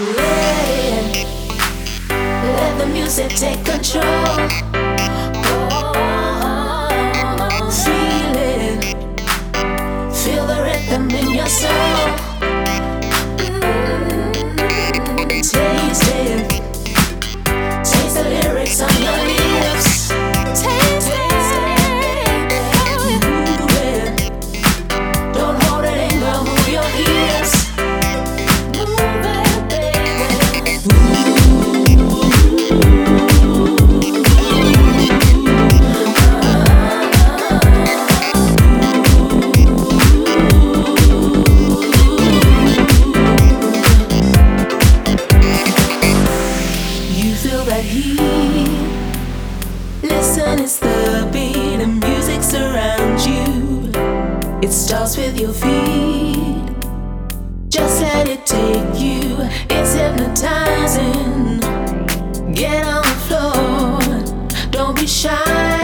Let it in. Let the music take control. that he listen it's the beat and music surrounds you. It starts with your feet. Just let it take you. It's hypnotizing. Get on the floor. Don't be shy.